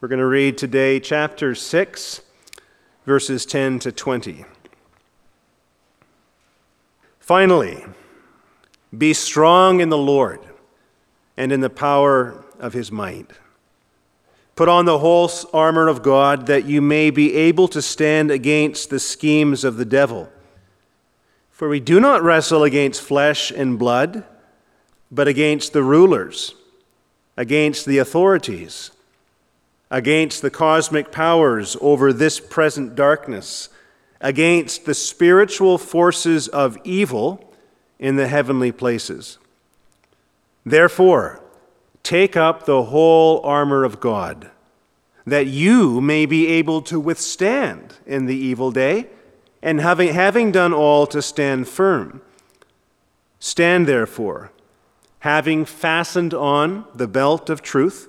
We're going to read today chapter 6, verses 10 to 20. Finally, be strong in the Lord and in the power of his might. Put on the whole armor of God that you may be able to stand against the schemes of the devil. For we do not wrestle against flesh and blood, but against the rulers, against the authorities against the cosmic powers over this present darkness, against the spiritual forces of evil in the heavenly places. Therefore, take up the whole armor of God, that you may be able to withstand in the evil day, and having, having done all to stand firm. Stand therefore, having fastened on the belt of truth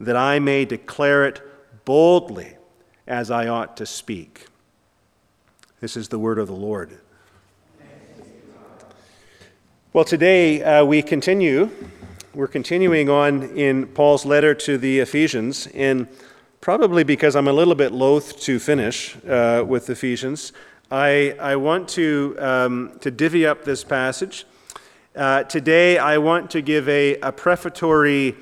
that I may declare it boldly as I ought to speak. This is the word of the Lord. Well, today uh, we continue. We're continuing on in Paul's letter to the Ephesians, and probably because I'm a little bit loath to finish uh, with Ephesians, I, I want to, um, to divvy up this passage. Uh, today, I want to give a, a prefatory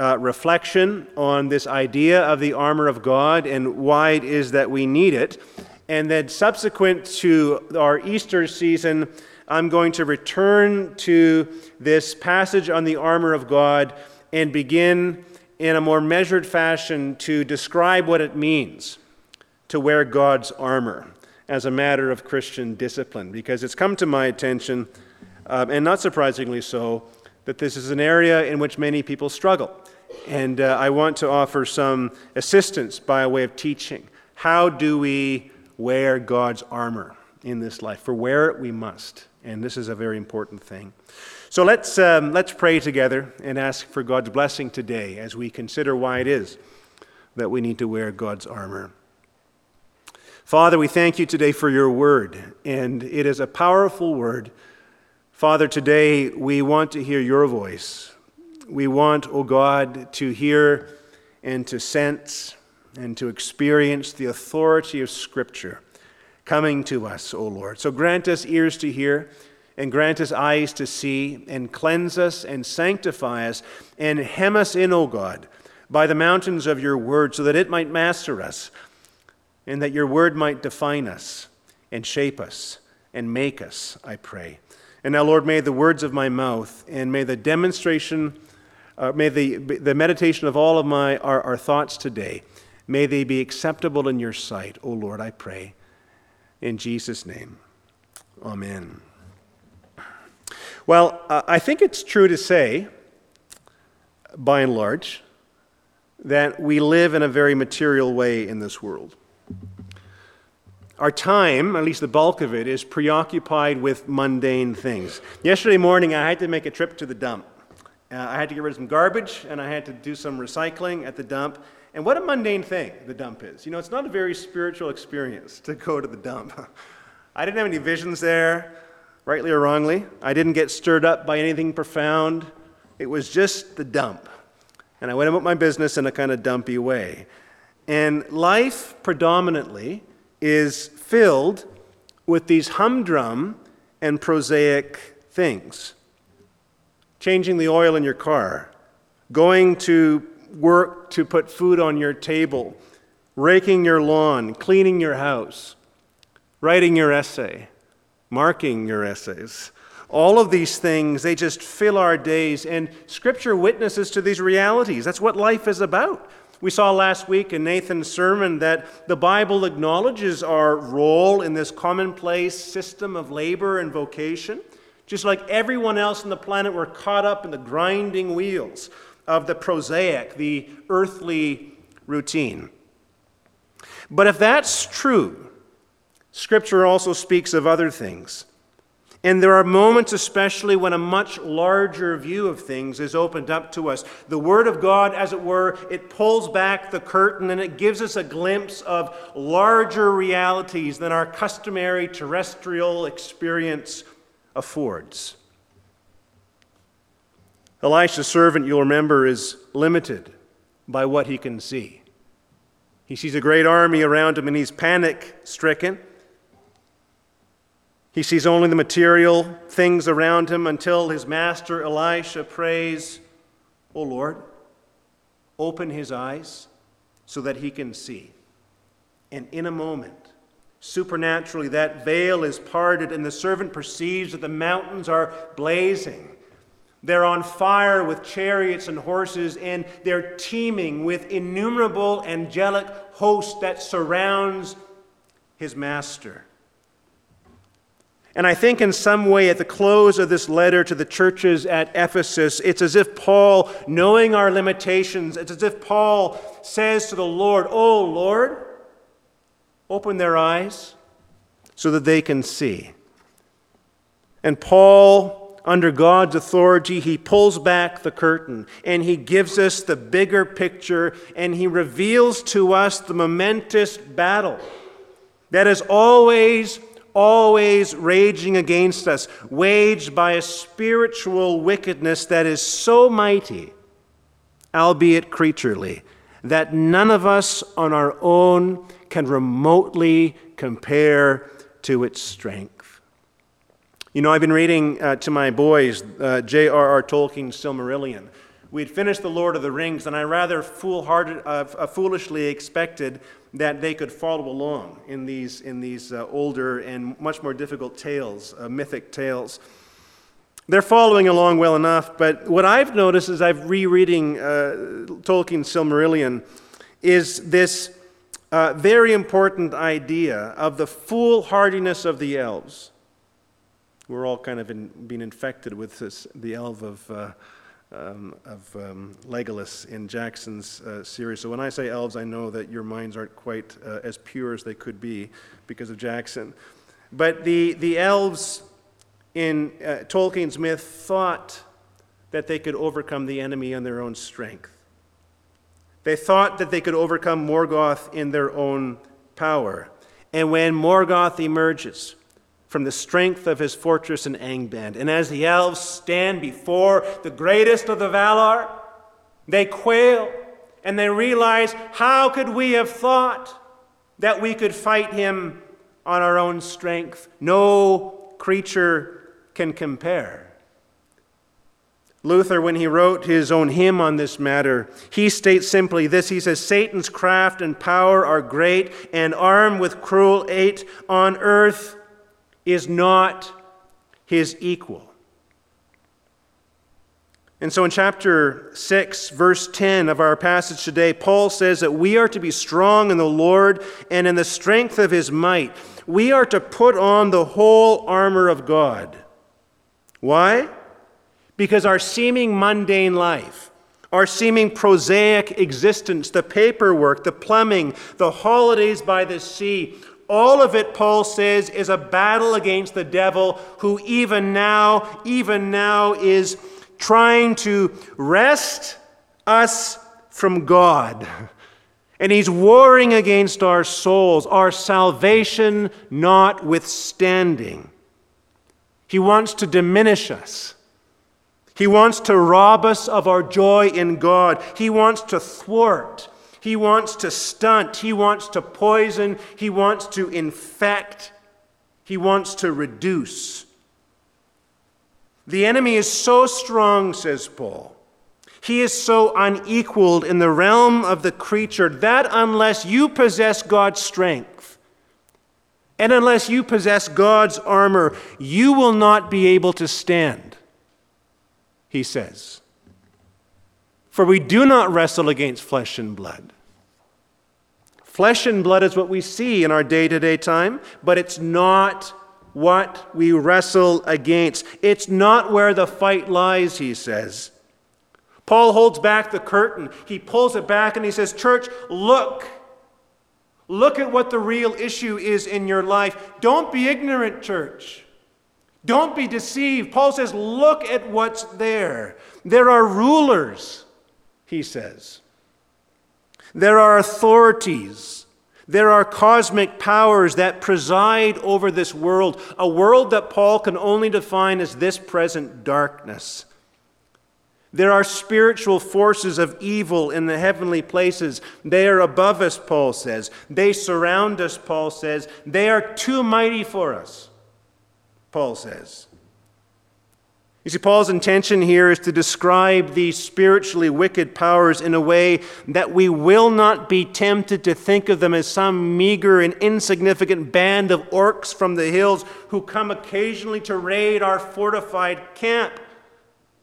uh, reflection on this idea of the armor of God and why it is that we need it. And then, subsequent to our Easter season, I'm going to return to this passage on the armor of God and begin in a more measured fashion to describe what it means to wear God's armor as a matter of Christian discipline. Because it's come to my attention, um, and not surprisingly so, that this is an area in which many people struggle. And uh, I want to offer some assistance by way of teaching. How do we wear God's armor in this life? For wear it we must. And this is a very important thing. So let's, um, let's pray together and ask for God's blessing today as we consider why it is that we need to wear God's armor. Father, we thank you today for your word, and it is a powerful word. Father, today we want to hear your voice. We want, O oh God, to hear and to sense and to experience the authority of Scripture coming to us, O Lord. So grant us ears to hear and grant us eyes to see and cleanse us and sanctify us and hem us in, O God, by the mountains of your word so that it might master us and that your word might define us and shape us and make us, I pray. And now, Lord, may the words of my mouth and may the demonstration uh, may the, the meditation of all of my our, our thoughts today, may they be acceptable in your sight, O Lord, I pray. In Jesus' name, amen. Well, uh, I think it's true to say, by and large, that we live in a very material way in this world. Our time, at least the bulk of it, is preoccupied with mundane things. Yesterday morning, I had to make a trip to the dump. Uh, I had to get rid of some garbage and I had to do some recycling at the dump. And what a mundane thing the dump is. You know, it's not a very spiritual experience to go to the dump. I didn't have any visions there, rightly or wrongly. I didn't get stirred up by anything profound. It was just the dump. And I went about my business in a kind of dumpy way. And life predominantly is filled with these humdrum and prosaic things changing the oil in your car, going to work to put food on your table, raking your lawn, cleaning your house, writing your essay, marking your essays. All of these things, they just fill our days, and Scripture witnesses to these realities. That's what life is about. We saw last week in Nathan's sermon that the Bible acknowledges our role in this commonplace system of labor and vocation. Just like everyone else on the planet, we're caught up in the grinding wheels of the prosaic, the earthly routine. But if that's true, Scripture also speaks of other things. And there are moments, especially when a much larger view of things is opened up to us. The Word of God, as it were, it pulls back the curtain and it gives us a glimpse of larger realities than our customary terrestrial experience affords. Elisha's servant, you'll remember, is limited by what he can see. He sees a great army around him and he's panic stricken. He sees only the material things around him until his master Elisha prays, O Lord, open his eyes so that he can see. And in a moment, supernaturally, that veil is parted, and the servant perceives that the mountains are blazing. They're on fire with chariots and horses, and they're teeming with innumerable angelic hosts that surrounds his master. And I think in some way, at the close of this letter to the churches at Ephesus, it's as if Paul, knowing our limitations, it's as if Paul says to the Lord, Oh Lord, open their eyes so that they can see. And Paul, under God's authority, he pulls back the curtain and he gives us the bigger picture and he reveals to us the momentous battle that is always always raging against us, waged by a spiritual wickedness that is so mighty, albeit creaturely, that none of us on our own can remotely compare to its strength. You know, I've been reading uh, to my boys uh, J.R.R. Tolkien's Silmarillion. We had finished The Lord of the Rings, and I rather foolhardy, uh, foolishly expected that they could follow along in these, in these uh, older and much more difficult tales, uh, mythic tales. They're following along well enough, but what I've noticed as I've rereading uh, Tolkien's Silmarillion is this uh, very important idea of the foolhardiness of the elves. We're all kind of in, being infected with this, the elf of uh, um, of um, Legolas in Jackson's uh, series. So when I say elves, I know that your minds aren't quite uh, as pure as they could be because of Jackson. But the, the elves in uh, Tolkien's myth thought that they could overcome the enemy on their own strength. They thought that they could overcome Morgoth in their own power. And when Morgoth emerges, from the strength of his fortress in Angband. And as the elves stand before the greatest of the Valar, they quail and they realize how could we have thought that we could fight him on our own strength? No creature can compare. Luther, when he wrote his own hymn on this matter, he states simply this He says, Satan's craft and power are great, and armed with cruel hate on earth is not his equal. And so in chapter 6, verse 10 of our passage today, Paul says that we are to be strong in the Lord and in the strength of his might. We are to put on the whole armor of God. Why? Because our seeming mundane life, our seeming prosaic existence, the paperwork, the plumbing, the holidays by the sea, all of it, Paul says, is a battle against the devil who even now, even now, is trying to wrest us from God. And he's warring against our souls, our salvation notwithstanding. He wants to diminish us. He wants to rob us of our joy in God. He wants to thwart he wants to stunt. He wants to poison. He wants to infect. He wants to reduce. The enemy is so strong, says Paul. He is so unequaled in the realm of the creature that unless you possess God's strength, and unless you possess God's armor, you will not be able to stand, he says. For we do not wrestle against flesh and blood. Flesh and blood is what we see in our day to day time, but it's not what we wrestle against. It's not where the fight lies, he says. Paul holds back the curtain. He pulls it back and he says, Church, look. Look at what the real issue is in your life. Don't be ignorant, church. Don't be deceived. Paul says, Look at what's there. There are rulers, he says. There are authorities. There are cosmic powers that preside over this world, a world that Paul can only define as this present darkness. There are spiritual forces of evil in the heavenly places. They are above us, Paul says. They surround us, Paul says. They are too mighty for us, Paul says. You see, Paul's intention here is to describe these spiritually wicked powers in a way that we will not be tempted to think of them as some meager and insignificant band of orcs from the hills who come occasionally to raid our fortified camp.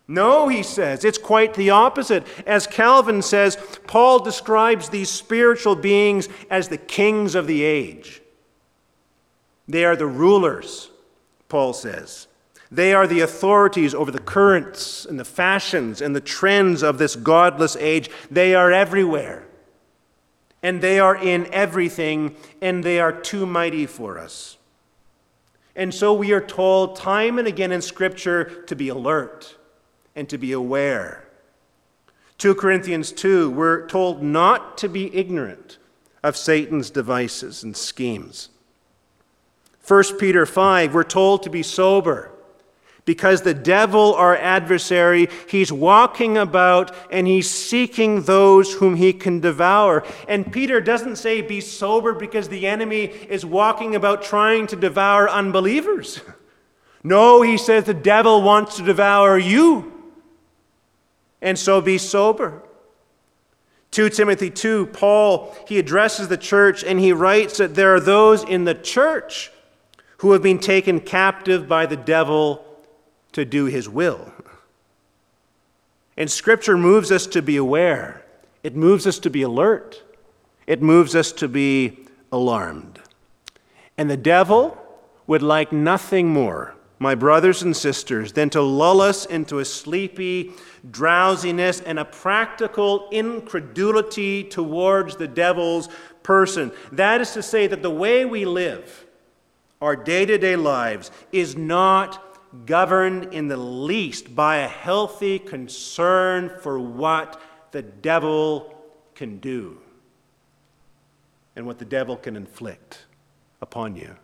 No, he says, it's quite the opposite. As Calvin says, Paul describes these spiritual beings as the kings of the age. They are the rulers, Paul says. They are the authorities over the currents and the fashions and the trends of this godless age. They are everywhere. And they are in everything, and they are too mighty for us. And so we are told time and again in Scripture to be alert and to be aware. 2 Corinthians 2, we're told not to be ignorant of Satan's devices and schemes. 1 Peter 5, we're told to be sober because the devil, our adversary, he's walking about and he's seeking those whom he can devour. And Peter doesn't say be sober because the enemy is walking about trying to devour unbelievers. No, he says the devil wants to devour you. And so be sober. 2 Timothy 2, Paul, he addresses the church and he writes that there are those in the church who have been taken captive by the devil to do his will. And Scripture moves us to be aware, it moves us to be alert, it moves us to be alarmed. And the devil would like nothing more my brothers and sisters, than to lull us into a sleepy drowsiness and a practical incredulity towards the devil's person. That is to say, that the way we live, our day to day lives, is not governed in the least by a healthy concern for what the devil can do and what the devil can inflict upon you.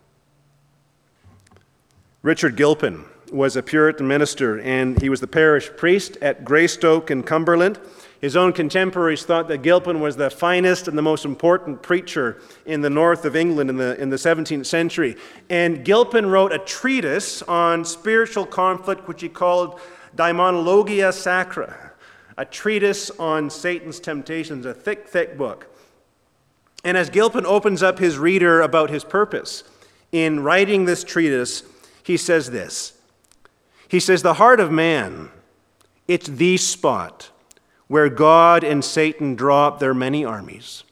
Richard Gilpin was a Puritan minister, and he was the parish priest at Greystoke in Cumberland. His own contemporaries thought that Gilpin was the finest and the most important preacher in the north of England in the, in the 17th century. And Gilpin wrote a treatise on spiritual conflict, which he called Daemonologia Sacra, a treatise on Satan's temptations, a thick, thick book. And as Gilpin opens up his reader about his purpose in writing this treatise, he says this He says, The heart of man, it's the spot where God and Satan draw up their many armies.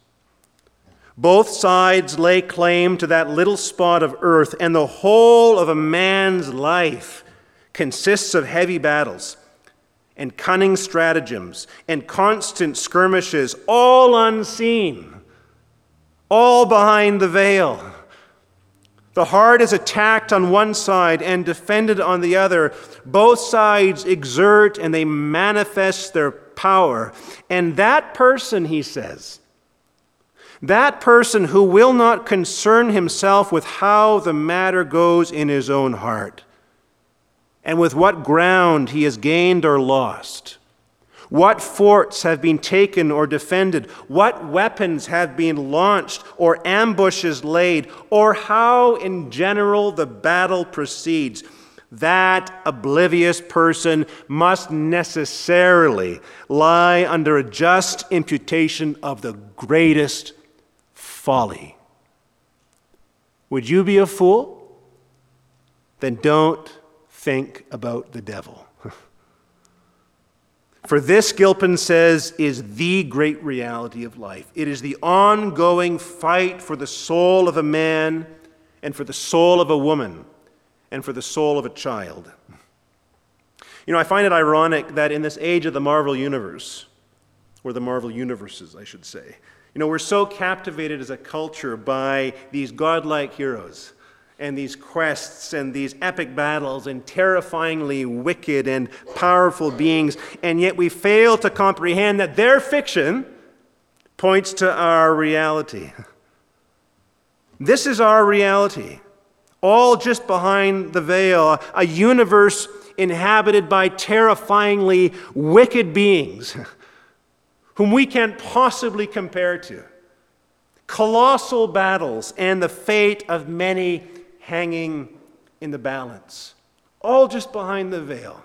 Both sides lay claim to that little spot of earth, and the whole of a man's life consists of heavy battles and cunning stratagems and constant skirmishes, all unseen, all behind the veil. The heart is attacked on one side and defended on the other. Both sides exert and they manifest their power. And that person, he says, that person who will not concern himself with how the matter goes in his own heart and with what ground he has gained or lost what forts have been taken or defended? What weapons have been launched or ambushes laid? Or how, in general, the battle proceeds? That oblivious person must necessarily lie under a just imputation of the greatest folly. Would you be a fool? Then don't think about the devil. For this, Gilpin says, is the great reality of life. It is the ongoing fight for the soul of a man and for the soul of a woman and for the soul of a child. You know, I find it ironic that in this age of the Marvel Universe, or the Marvel Universes, I should say, you know, we're so captivated as a culture by these godlike heroes and these quests and these epic battles and terrifyingly wicked and powerful beings, and yet we fail to comprehend that their fiction points to our reality. This is our reality, all just behind the veil, a universe inhabited by terrifyingly wicked beings whom we can't possibly compare to. Colossal battles and the fate of many hanging in the balance, all just behind the veil,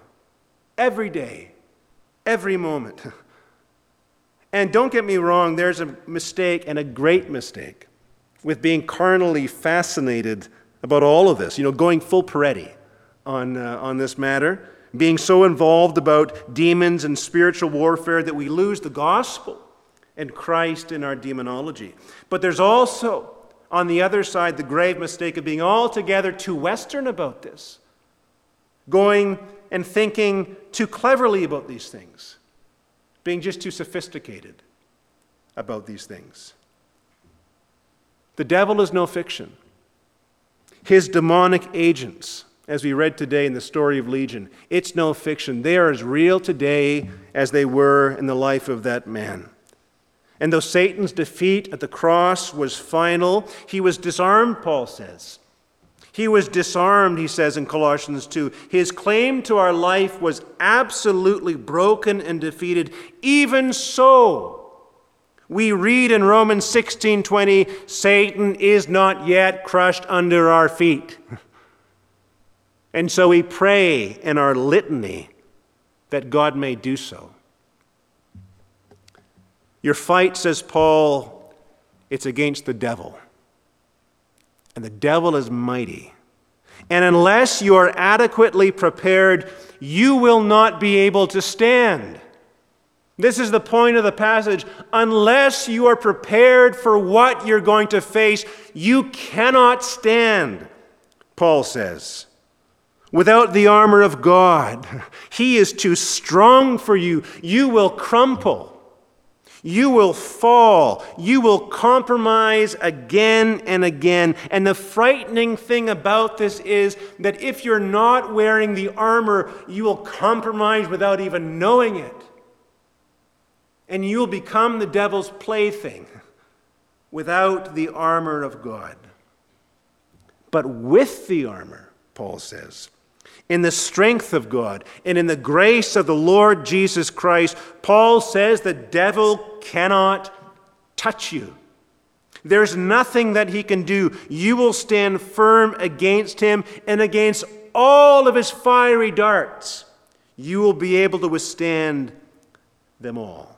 every day, every moment. And don't get me wrong, there's a mistake and a great mistake with being carnally fascinated about all of this, you know, going full Peretti on, uh, on this matter, being so involved about demons and spiritual warfare that we lose the gospel and Christ in our demonology. But there's also on the other side, the grave mistake of being altogether too Western about this, going and thinking too cleverly about these things, being just too sophisticated about these things. The devil is no fiction. His demonic agents, as we read today in the story of Legion, it's no fiction. They are as real today as they were in the life of that man. And though Satan's defeat at the cross was final, he was disarmed, Paul says. He was disarmed, he says in Colossians 2. His claim to our life was absolutely broken and defeated. Even so, we read in Romans 16:20, Satan is not yet crushed under our feet. And so we pray in our litany that God may do so. Your fight, says Paul, it's against the devil. And the devil is mighty. And unless you are adequately prepared, you will not be able to stand. This is the point of the passage. Unless you are prepared for what you're going to face, you cannot stand, Paul says. Without the armor of God, He is too strong for you. You will crumple. You will fall. You will compromise again and again. And the frightening thing about this is that if you're not wearing the armor, you will compromise without even knowing it. And you will become the devil's plaything without the armor of God. But with the armor, Paul says, in the strength of God and in the grace of the Lord Jesus Christ, Paul says the devil cannot touch you. There's nothing that he can do. You will stand firm against him and against all of his fiery darts. You will be able to withstand them all.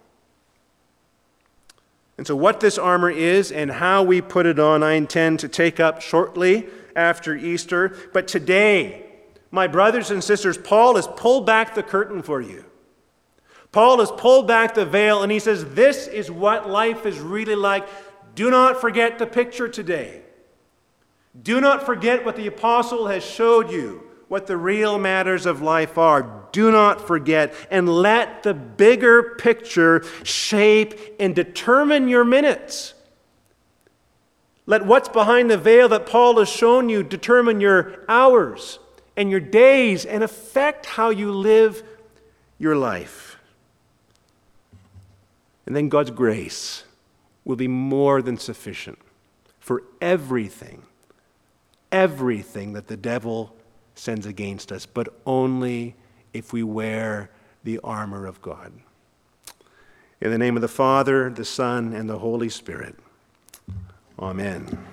And so, what this armor is and how we put it on, I intend to take up shortly after Easter. But today, my brothers and sisters, Paul has pulled back the curtain for you. Paul has pulled back the veil and he says, This is what life is really like. Do not forget the picture today. Do not forget what the apostle has showed you, what the real matters of life are. Do not forget. And let the bigger picture shape and determine your minutes. Let what's behind the veil that Paul has shown you determine your hours and your days and affect how you live your life. And then God's grace will be more than sufficient for everything, everything that the devil sends against us, but only if we wear the armor of God. In the name of the Father, the Son, and the Holy Spirit. Amen.